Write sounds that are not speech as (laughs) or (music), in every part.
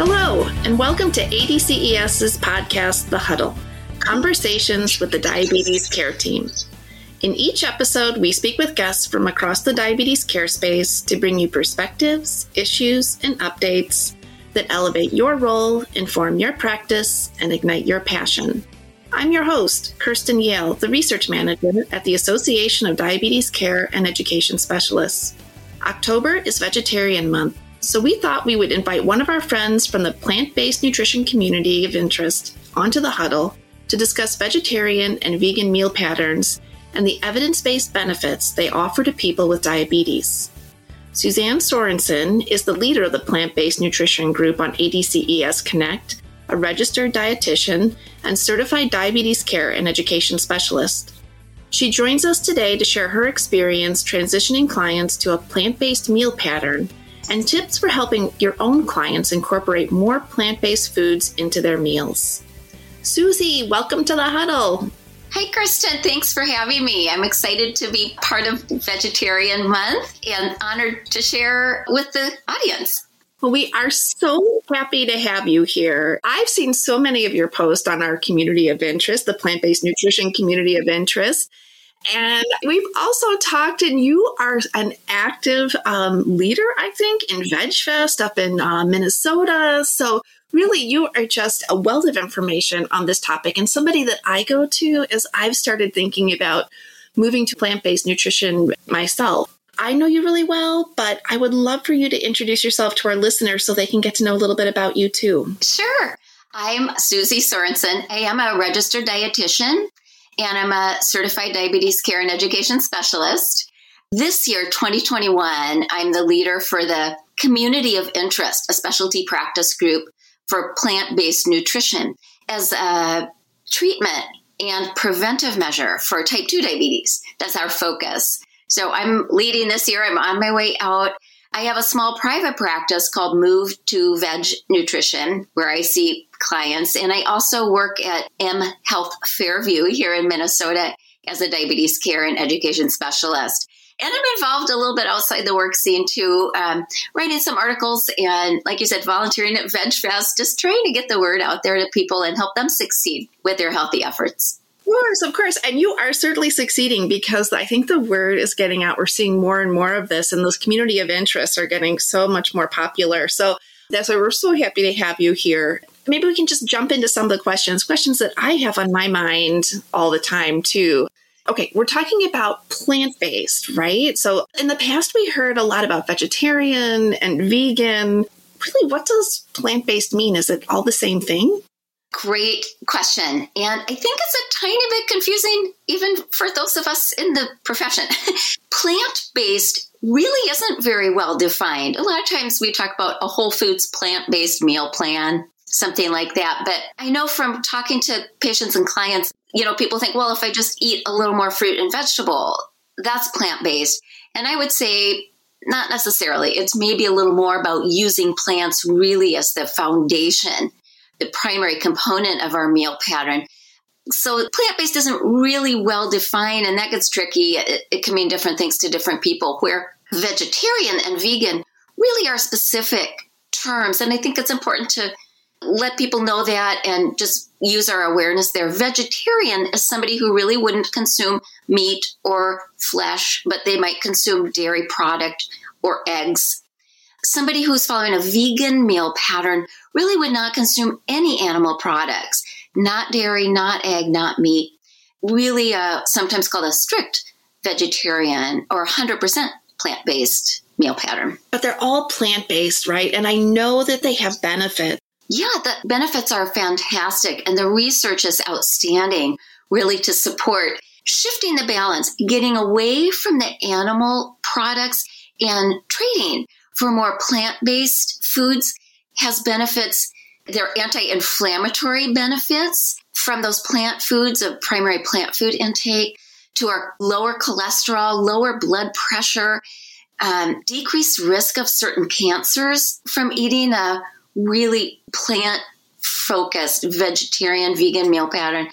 Hello, and welcome to ADCES's podcast, The Huddle Conversations with the Diabetes Care Team. In each episode, we speak with guests from across the diabetes care space to bring you perspectives, issues, and updates that elevate your role, inform your practice, and ignite your passion. I'm your host, Kirsten Yale, the research manager at the Association of Diabetes Care and Education Specialists. October is Vegetarian Month, so we thought we would invite one of our friends from the plant based nutrition community of interest onto the huddle to discuss vegetarian and vegan meal patterns and the evidence based benefits they offer to people with diabetes. Suzanne Sorensen is the leader of the plant based nutrition group on ADCES Connect, a registered dietitian and certified diabetes care and education specialist. She joins us today to share her experience transitioning clients to a plant based meal pattern and tips for helping your own clients incorporate more plant based foods into their meals. Susie, welcome to the huddle. Hi, Kristen. Thanks for having me. I'm excited to be part of Vegetarian Month and honored to share with the audience. Well, we are so happy to have you here. I've seen so many of your posts on our community of interest, the plant based nutrition community of interest. And we've also talked, and you are an active um, leader, I think, in VegFest up in uh, Minnesota. So, really, you are just a wealth of information on this topic. And somebody that I go to as I've started thinking about moving to plant based nutrition myself. I know you really well, but I would love for you to introduce yourself to our listeners so they can get to know a little bit about you too. Sure. I'm Susie Sorensen. I am a registered dietitian and I'm a certified diabetes care and education specialist. This year, 2021, I'm the leader for the Community of Interest, a specialty practice group for plant based nutrition as a treatment and preventive measure for type 2 diabetes. That's our focus. So I'm leading this year. I'm on my way out. I have a small private practice called Move to Veg Nutrition, where I see clients. And I also work at M Health Fairview here in Minnesota as a diabetes care and education specialist. And I'm involved a little bit outside the work scene too, um, writing some articles and, like you said, volunteering at VegFest, just trying to get the word out there to people and help them succeed with their healthy efforts. Of course, of course. And you are certainly succeeding because I think the word is getting out. We're seeing more and more of this, and those community of interests are getting so much more popular. So that's why we're so happy to have you here. Maybe we can just jump into some of the questions, questions that I have on my mind all the time, too. Okay, we're talking about plant based, right? So in the past, we heard a lot about vegetarian and vegan. Really, what does plant based mean? Is it all the same thing? Great question. And I think it's a tiny bit confusing, even for those of us in the profession. (laughs) plant based really isn't very well defined. A lot of times we talk about a whole foods plant based meal plan, something like that. But I know from talking to patients and clients, you know, people think, well, if I just eat a little more fruit and vegetable, that's plant based. And I would say, not necessarily. It's maybe a little more about using plants really as the foundation the primary component of our meal pattern. So plant based isn't really well defined, and that gets tricky. It, it, can mean different things to different people, where vegetarian and vegan really are specific terms. And I think it's important to let people know that and just use our awareness there. Vegetarian is somebody who really wouldn't consume meat or flesh, but they might consume dairy product or eggs. Somebody who's following a vegan meal pattern really would not consume any animal products, not dairy, not egg, not meat. Really, uh, sometimes called a strict vegetarian or 100% plant based meal pattern. But they're all plant based, right? And I know that they have benefits. Yeah, the benefits are fantastic, and the research is outstanding, really, to support shifting the balance, getting away from the animal products and trading for more plant based foods has benefits. There are anti inflammatory benefits from those plant foods of primary plant food intake to our lower cholesterol, lower blood pressure, um, decreased risk of certain cancers from eating a really plant focused vegetarian vegan meal pattern.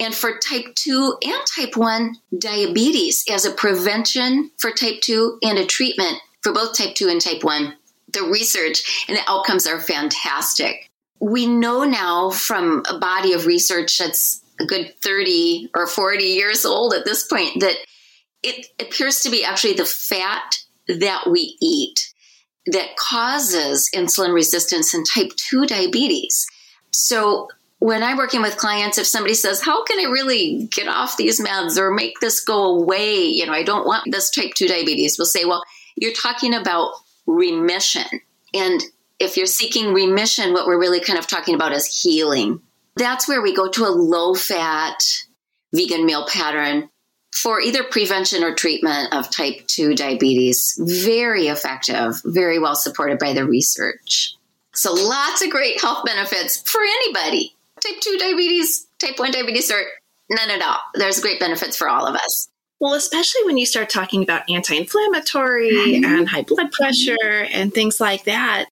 And for type 2 and type 1 diabetes as a prevention for type 2 and a treatment for both type 2 and type 1, the research and the outcomes are fantastic. We know now from a body of research that's a good 30 or 40 years old at this point that it appears to be actually the fat that we eat that causes insulin resistance and type 2 diabetes. So when I'm working with clients, if somebody says, How can I really get off these meds or make this go away? You know, I don't want this type 2 diabetes. We'll say, Well, you're talking about remission. And if you're seeking remission, what we're really kind of talking about is healing. That's where we go to a low fat vegan meal pattern for either prevention or treatment of type 2 diabetes. Very effective, very well supported by the research. So, lots of great health benefits for anybody. Type 2 diabetes, type 1 diabetes, or none at all. There's great benefits for all of us. Well, especially when you start talking about anti inflammatory mm-hmm. and high blood pressure and things like that.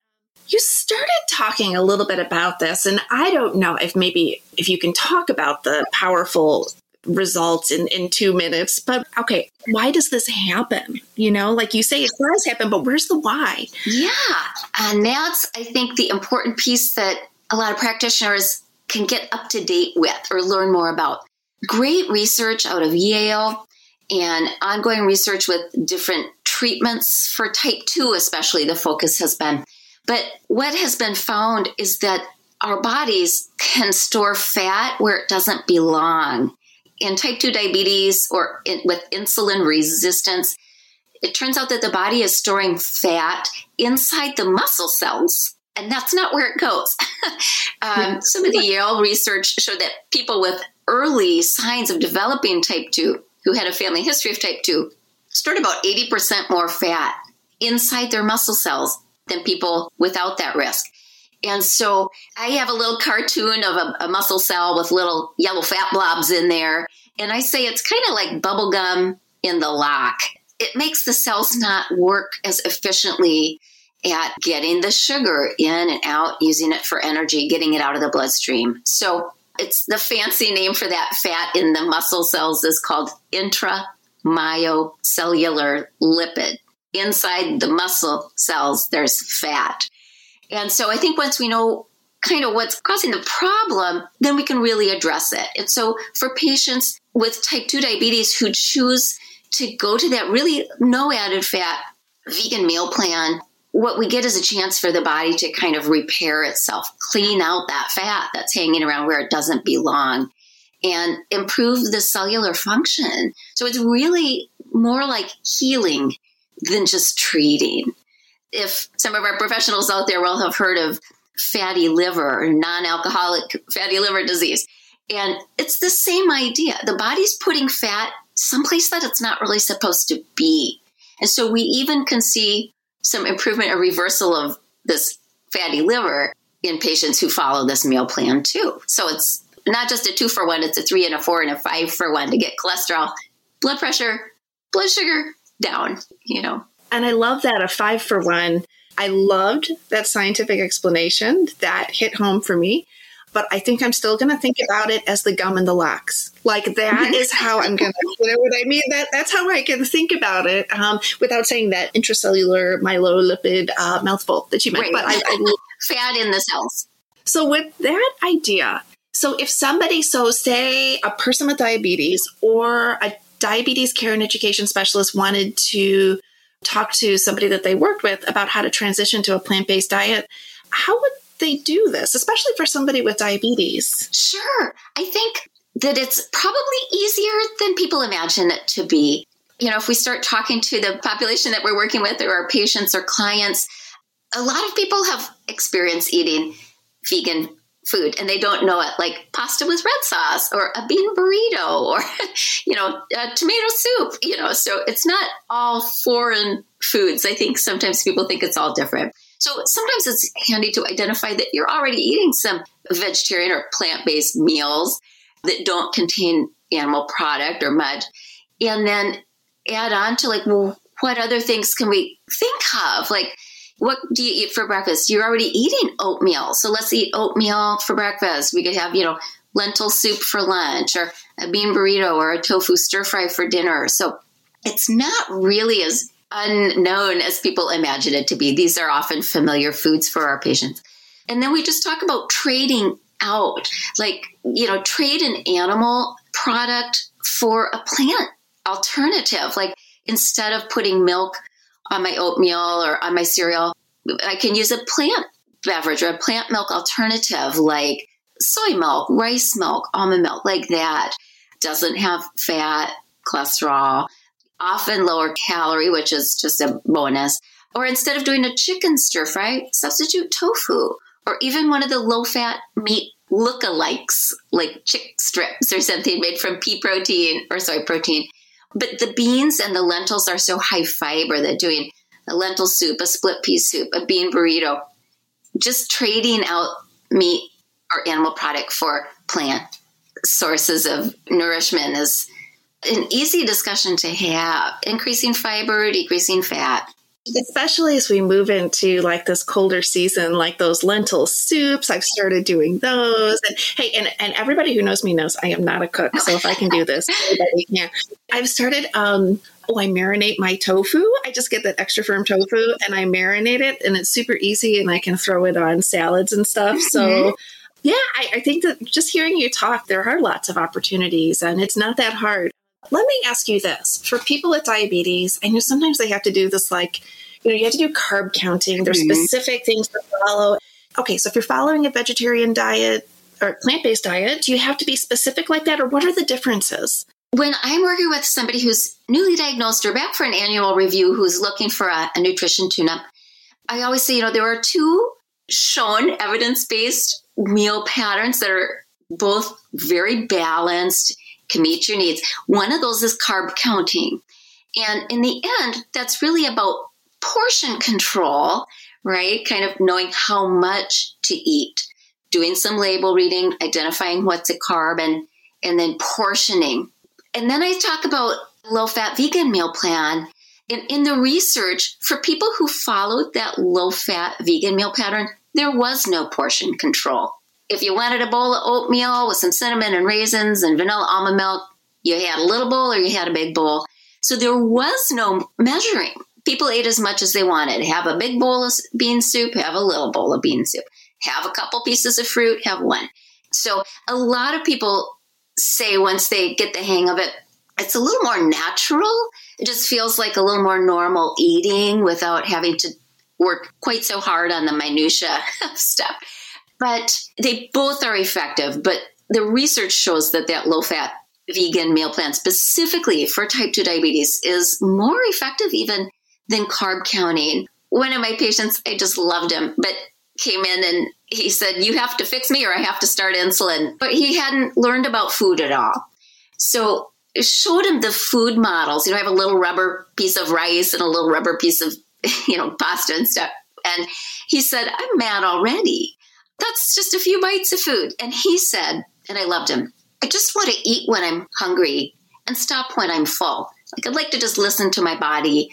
You started talking a little bit about this, and I don't know if maybe if you can talk about the powerful results in, in two minutes. But okay, why does this happen? You know, like you say, it does happen, but where's the why? Yeah. And that's, I think, the important piece that a lot of practitioners can get up to date with or learn more about. Great research out of Yale and ongoing research with different treatments for type 2, especially the focus has been. But what has been found is that our bodies can store fat where it doesn't belong in type 2 diabetes or in, with insulin resistance, it turns out that the body is storing fat inside the muscle cells. And that's not where it goes. (laughs) um, some of the Yale research showed that people with early signs of developing type 2, who had a family history of type 2, stored about 80% more fat inside their muscle cells than people without that risk. And so I have a little cartoon of a, a muscle cell with little yellow fat blobs in there. And I say it's kind of like bubble gum in the lock. It makes the cells not work as efficiently at getting the sugar in and out, using it for energy, getting it out of the bloodstream. So it's the fancy name for that fat in the muscle cells is called intramyocellular lipid. Inside the muscle cells, there's fat. And so I think once we know kind of what's causing the problem, then we can really address it. And so for patients with type 2 diabetes who choose to go to that really no added fat vegan meal plan, what we get is a chance for the body to kind of repair itself, clean out that fat that's hanging around where it doesn't belong, and improve the cellular function. So it's really more like healing than just treating if some of our professionals out there will have heard of fatty liver or non-alcoholic fatty liver disease. And it's the same idea. The body's putting fat someplace that it's not really supposed to be. And so we even can see some improvement or reversal of this fatty liver in patients who follow this meal plan too. So it's not just a two for one, it's a three and a four and a five for one to get cholesterol, blood pressure, blood sugar down, you know. And I love that a five for one. I loved that scientific explanation that hit home for me. But I think I'm still going to think about it as the gum and the locks. Like that is how I'm going to, you know what I mean? That that's how I can think about it um, without saying that intracellular myelolipid uh, mouthful that you meant. Right. But I, I fat in the cells. So with that idea, so if somebody, so say a person with diabetes or a diabetes care and education specialist wanted to talk to somebody that they worked with about how to transition to a plant based diet, how would they do this, especially for somebody with diabetes? Sure. I think that it's probably easier than people imagine it to be. You know, if we start talking to the population that we're working with or our patients or clients, a lot of people have experience eating vegan food and they don't know it like pasta with red sauce or a bean burrito or (laughs) you know tomato soup you know so it's not all foreign foods i think sometimes people think it's all different So sometimes it's handy to identify that you're already eating some vegetarian or plant based meals that don't contain animal product or mud. And then add on to like, well, what other things can we think of? Like, what do you eat for breakfast? You're already eating oatmeal. So let's eat oatmeal for breakfast. We could have, you know, lentil soup for lunch or a bean burrito or a tofu stir fry for dinner. So it's not really as unknown as people imagine it to be. These are often familiar foods for our patients. And then we just talk about trading out, like, you know, trade an animal product for a plant alternative. Like, instead of putting milk on my oatmeal or on my cereal, I can use a plant beverage or a plant milk alternative like soy milk, rice milk, almond milk, like that. Doesn't have fat, cholesterol, often lower calorie, which is just a bonus. Or instead of doing a chicken stir fry, substitute tofu or even one of the low fat meat lookalikes like chick strips or something made from pea protein or soy protein. But the beans and the lentils are so high fiber that doing a lentil soup, a split pea soup, a bean burrito, just trading out meat or animal product for plant sources of nourishment is an easy discussion to have. Increasing fiber, decreasing fat. Especially as we move into like this colder season, like those lentil soups, I've started doing those. And hey, and, and everybody who knows me knows I am not a cook. So if I can do this, (laughs) everybody can. I've started um oh, I marinate my tofu. I just get that extra firm tofu and I marinate it and it's super easy and I can throw it on salads and stuff. So mm-hmm. yeah, I, I think that just hearing you talk, there are lots of opportunities and it's not that hard. Let me ask you this for people with diabetes, I know sometimes they have to do this like, you know, you have to do carb counting, there's mm-hmm. specific things to follow. Okay, so if you're following a vegetarian diet or plant based diet, do you have to be specific like that, or what are the differences? When I'm working with somebody who's newly diagnosed or back for an annual review who's looking for a, a nutrition tune up, I always say, you know, there are two shown evidence based meal patterns that are both very balanced can meet your needs. One of those is carb counting. And in the end, that's really about portion control, right? Kind of knowing how much to eat, doing some label reading, identifying what's a carb, and, and then portioning. And then I talk about low fat vegan meal plan. In, in the research, for people who followed that low fat vegan meal pattern, there was no portion control if you wanted a bowl of oatmeal with some cinnamon and raisins and vanilla almond milk, you had a little bowl or you had a big bowl. So there was no measuring. People ate as much as they wanted. Have a big bowl of bean soup, have a little bowl of bean soup. Have a couple pieces of fruit, have one. So a lot of people say once they get the hang of it, it's a little more natural. It just feels like a little more normal eating without having to work quite so hard on the minutia (laughs) stuff. But they both are effective. But the research shows that that low fat vegan meal plan specifically for type 2 diabetes is more effective even than carb counting. One of my patients, I just loved him, but came in and he said, You have to fix me or I have to start insulin. But he hadn't learned about food at all. So I showed him the food models. You know, I have a little rubber piece of rice and a little rubber piece of, (laughs) you know, pasta and stuff. And he said, I'm mad already. That's just a few bites of food. And he said, and I loved him, I just want to eat when I'm hungry and stop when I'm full. Like I'd like to just listen to my body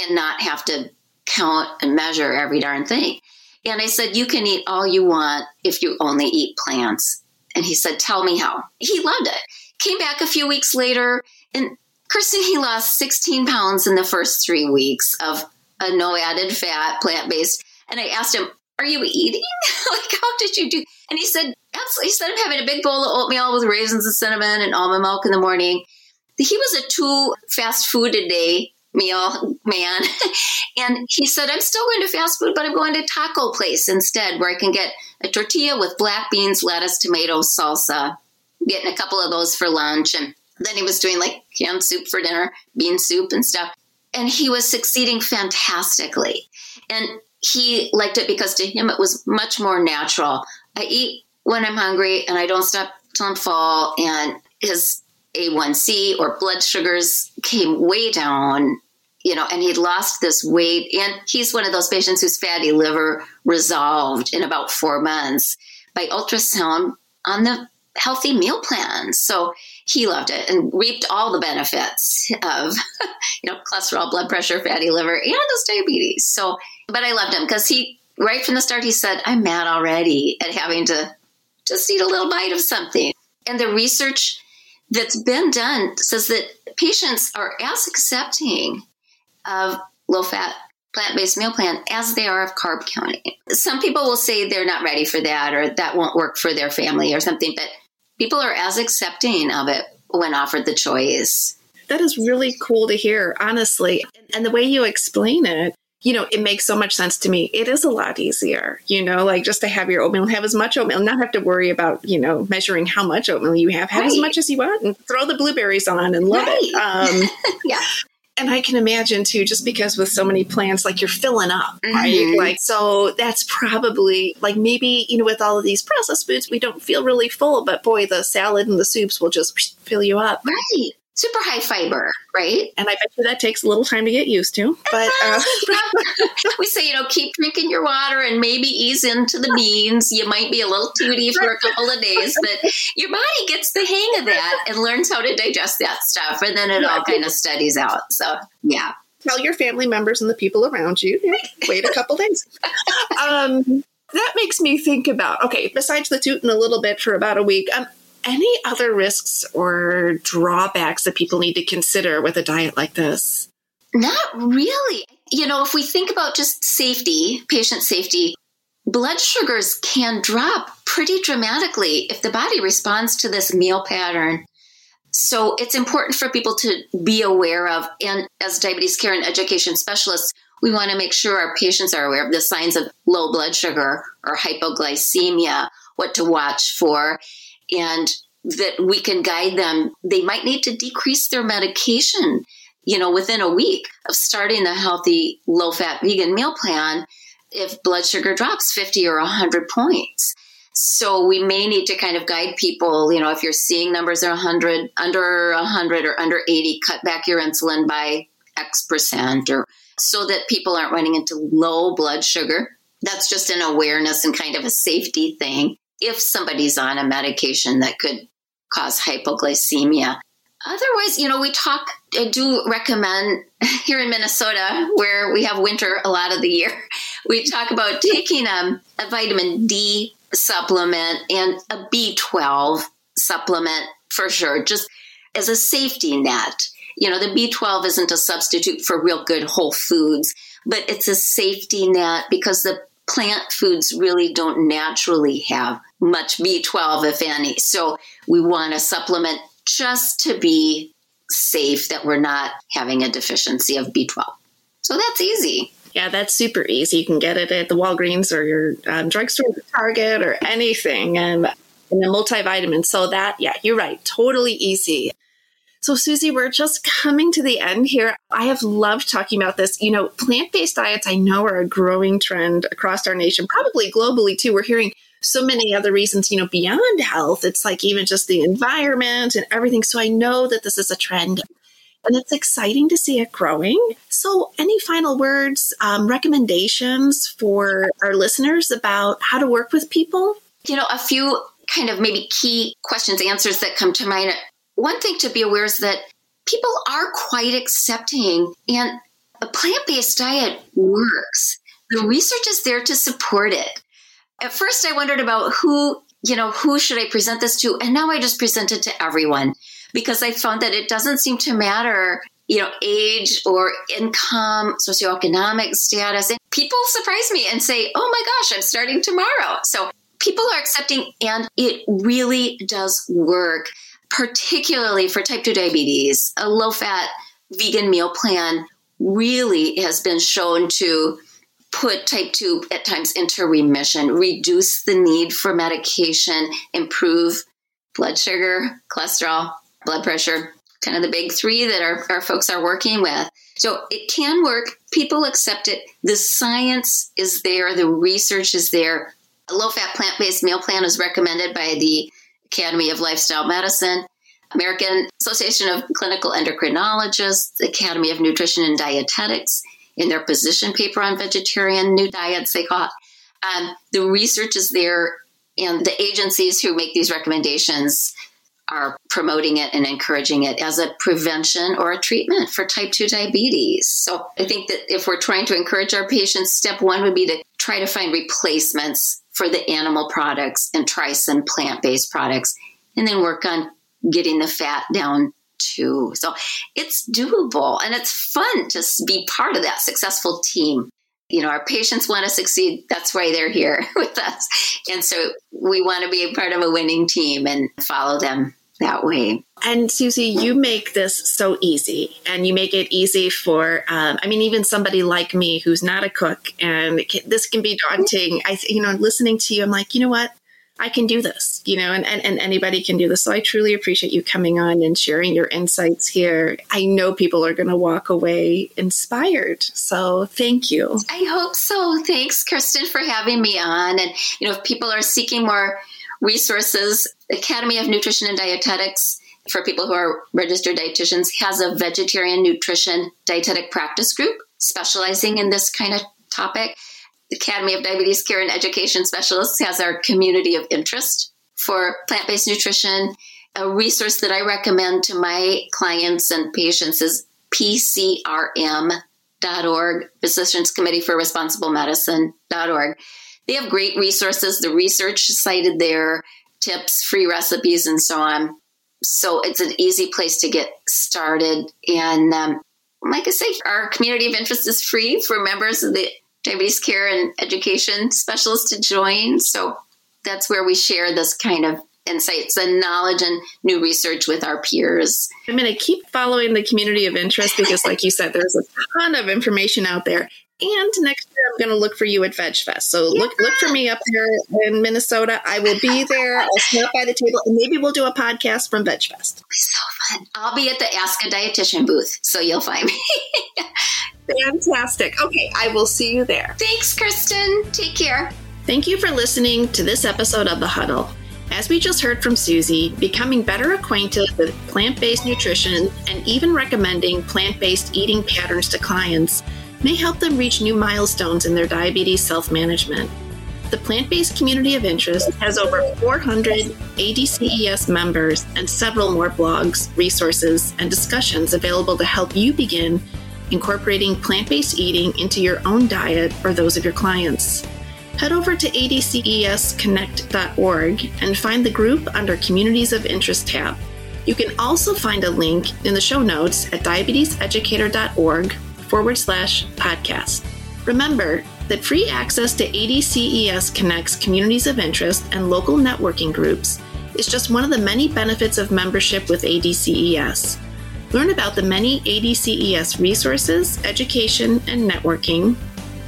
and not have to count and measure every darn thing. And I said, You can eat all you want if you only eat plants. And he said, Tell me how. He loved it. Came back a few weeks later, and Kristen, he lost 16 pounds in the first three weeks of a no added fat, plant based. And I asked him, are you eating? (laughs) like, how did you do? And he said, absolutely. He said, I'm having a big bowl of oatmeal with raisins and cinnamon and almond milk in the morning. He was a two fast food a day meal man. (laughs) and he said, I'm still going to fast food, but I'm going to taco place instead, where I can get a tortilla with black beans, lettuce, tomato, salsa, getting a couple of those for lunch. And then he was doing like canned soup for dinner, bean soup and stuff. And he was succeeding fantastically. And he liked it because to him it was much more natural. I eat when I'm hungry and I don't stop till I'm full. And his A1C or blood sugars came way down. you know, and he'd lost this weight. And he's one of those patients whose fatty liver resolved in about four months by ultrasound on the healthy meal plan. So he loved it and reaped all the benefits of, (laughs) you know, cholesterol, blood pressure, fatty liver, and his diabetes. So, but I loved him because he, right from the start, he said, I'm mad already at having to just eat a little bite of something. And the research that's been done says that patients are as accepting of low fat plant based meal plan as they are of carb counting. Some people will say they're not ready for that or that won't work for their family or something, but people are as accepting of it when offered the choice. That is really cool to hear, honestly. And the way you explain it, you know, it makes so much sense to me. It is a lot easier, you know, like just to have your oatmeal, have as much oatmeal, not have to worry about, you know, measuring how much oatmeal you have. Have right. as much as you want and throw the blueberries on and love right. it. Um, (laughs) yeah and I can imagine too, just because with so many plants, like you're filling up, mm-hmm. right? Like, so that's probably like maybe, you know, with all of these processed foods, we don't feel really full, but boy, the salad and the soups will just fill you up. Right super high fiber, right? And I bet you that takes a little time to get used to. But uh, (laughs) we say, you know, keep drinking your water and maybe ease into the beans. You might be a little tooty for a couple of days, but your body gets the hang of that and learns how to digest that stuff, and then it all kind of steadies out. So, yeah. Tell your family members and the people around you. Wait a couple days. Um, that makes me think about okay. Besides the tooting a little bit for about a week, um, any other risks or drawbacks that people need to consider with a diet like this? Not really. You know, if we think about just safety, patient safety, blood sugars can drop pretty dramatically if the body responds to this meal pattern. So it's important for people to be aware of. And as diabetes care and education specialists, we want to make sure our patients are aware of the signs of low blood sugar or hypoglycemia, what to watch for and that we can guide them. They might need to decrease their medication, you know, within a week of starting the healthy, low fat vegan meal plan if blood sugar drops 50 or 100 points. So we may need to kind of guide people, you know, if you're seeing numbers are 100, under 100 or under 80, cut back your insulin by X percent or so that people aren't running into low blood sugar. That's just an awareness and kind of a safety thing if somebody's on a medication that could cause hypoglycemia. Otherwise, you know, we talk, I do recommend (laughs) here in Minnesota, where we have winter a lot of the year, (laughs) we talk about taking a, a vitamin D supplement and a B12 supplement for sure, just as a safety net. You know, the B12 isn't a substitute for real good whole foods, but it's a safety net because the plant foods really don't naturally have much B12, if any. So we want to supplement just to be safe that we're not having a deficiency of B12. So that's easy. Yeah, that's super easy. You can get it at the Walgreens or your um, drugstore, Target, or anything, and in a multivitamin. So that, yeah, you're right, totally easy. So, Susie, we're just coming to the end here. I have loved talking about this. You know, plant based diets, I know, are a growing trend across our nation, probably globally too. We're hearing so many other reasons, you know, beyond health. It's like even just the environment and everything. So, I know that this is a trend and it's exciting to see it growing. So, any final words, um, recommendations for our listeners about how to work with people? You know, a few kind of maybe key questions, answers that come to mind one thing to be aware is that people are quite accepting, and a plant based diet works. The research is there to support it. At first, I wondered about who, you know, who should I present this to? And now I just present it to everyone because I found that it doesn't seem to matter, you know, age or income, socioeconomic status. And people surprise me and say, oh my gosh, I'm starting tomorrow. So people are accepting, and it really does work particularly for type 2 diabetes, a low fat vegan meal plan really has been shown to put type 2 at times into remission, reduce the need for medication, improve blood sugar, cholesterol, blood pressure, kind of the big three that our, our folks are working with. So it can work. People accept it. The science is there, the research is there. A low fat plant based meal plan is recommended by the Academy of Lifestyle Medicine. American Association of Clinical Endocrinologists, Academy of Nutrition and Dietetics, in their position paper on vegetarian new diets, they call it. Um, the research is there, and the agencies who make these recommendations are promoting it and encouraging it as a prevention or a treatment for type 2 diabetes. So I think that if we're trying to encourage our patients, step one would be to try to find replacements for the animal products and try some plant based products, and then work on getting the fat down too. So it's doable and it's fun to be part of that successful team. You know, our patients want to succeed. That's why they're here (laughs) with us. And so we want to be a part of a winning team and follow them that way. And Susie, you make this so easy, and you make it easy for, um, I mean, even somebody like me who's not a cook, and this can be daunting. I, you know, listening to you, I'm like, you know what? I can do this, you know, and, and, and anybody can do this. So I truly appreciate you coming on and sharing your insights here. I know people are going to walk away inspired. So thank you. I hope so. Thanks, Kristen, for having me on. And, you know, if people are seeking more resources, Academy of Nutrition and Dietetics for people who are registered dietitians has a vegetarian nutrition dietetic practice group specializing in this kind of topic. The Academy of Diabetes Care and Education Specialists has our community of interest for plant based nutrition. A resource that I recommend to my clients and patients is PCRM.org, Physicians Committee for Responsible Medicine.org. They have great resources, the research cited there, tips, free recipes, and so on. So it's an easy place to get started. And um, like I say, our community of interest is free for members of the diabetes care and education specialist to join. So that's where we share this kind of insights and knowledge and new research with our peers. I'm going to keep following the community of interest because, like you said, there's a ton of information out there. And next year, I'm going to look for you at VegFest. So yeah. look look for me up there in Minnesota. I will be there. I'll stop by the table, and maybe we'll do a podcast from VegFest. So fun! I'll be at the Ask a Dietitian booth, so you'll find me. (laughs) Fantastic. Okay, I will see you there. Thanks, Kristen. Take care. Thank you for listening to this episode of The Huddle. As we just heard from Susie, becoming better acquainted with plant based nutrition and even recommending plant based eating patterns to clients may help them reach new milestones in their diabetes self management. The plant based community of interest has over 400 ADCES members and several more blogs, resources, and discussions available to help you begin incorporating plant based eating into your own diet or those of your clients. Head over to adcesconnect.org and find the group under Communities of Interest tab. You can also find a link in the show notes at diabeteseducator.org forward slash podcast. Remember that free access to ADCES Connect's communities of interest and local networking groups is just one of the many benefits of membership with ADCES. Learn about the many ADCES resources, education, and networking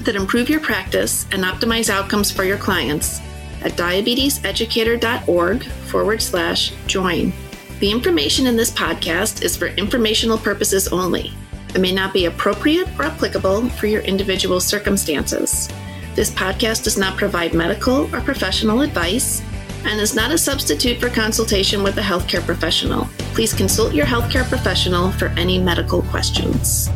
that improve your practice and optimize outcomes for your clients at diabeteseducator.org forward slash join. The information in this podcast is for informational purposes only. It may not be appropriate or applicable for your individual circumstances. This podcast does not provide medical or professional advice and is not a substitute for consultation with a healthcare professional. Please consult your healthcare professional for any medical questions.